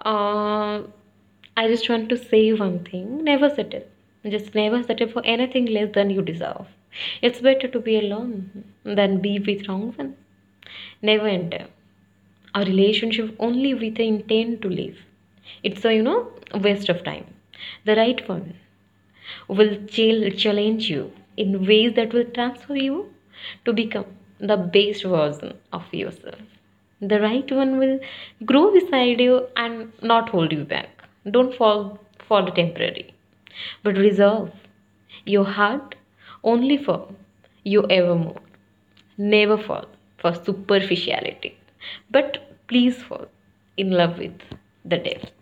Uh, I just want to say one thing never settle. Just never settle for anything less than you deserve. It's better to be alone than be with wrong one. Never enter a relationship only with the intent to live. It's a you know waste of time. The right one will challenge you in ways that will transform you to become the best version of yourself. The right one will grow beside you and not hold you back. Don't fall for the temporary, but reserve your heart only for you evermore. Never fall for superficiality, but please fall in love with the depth.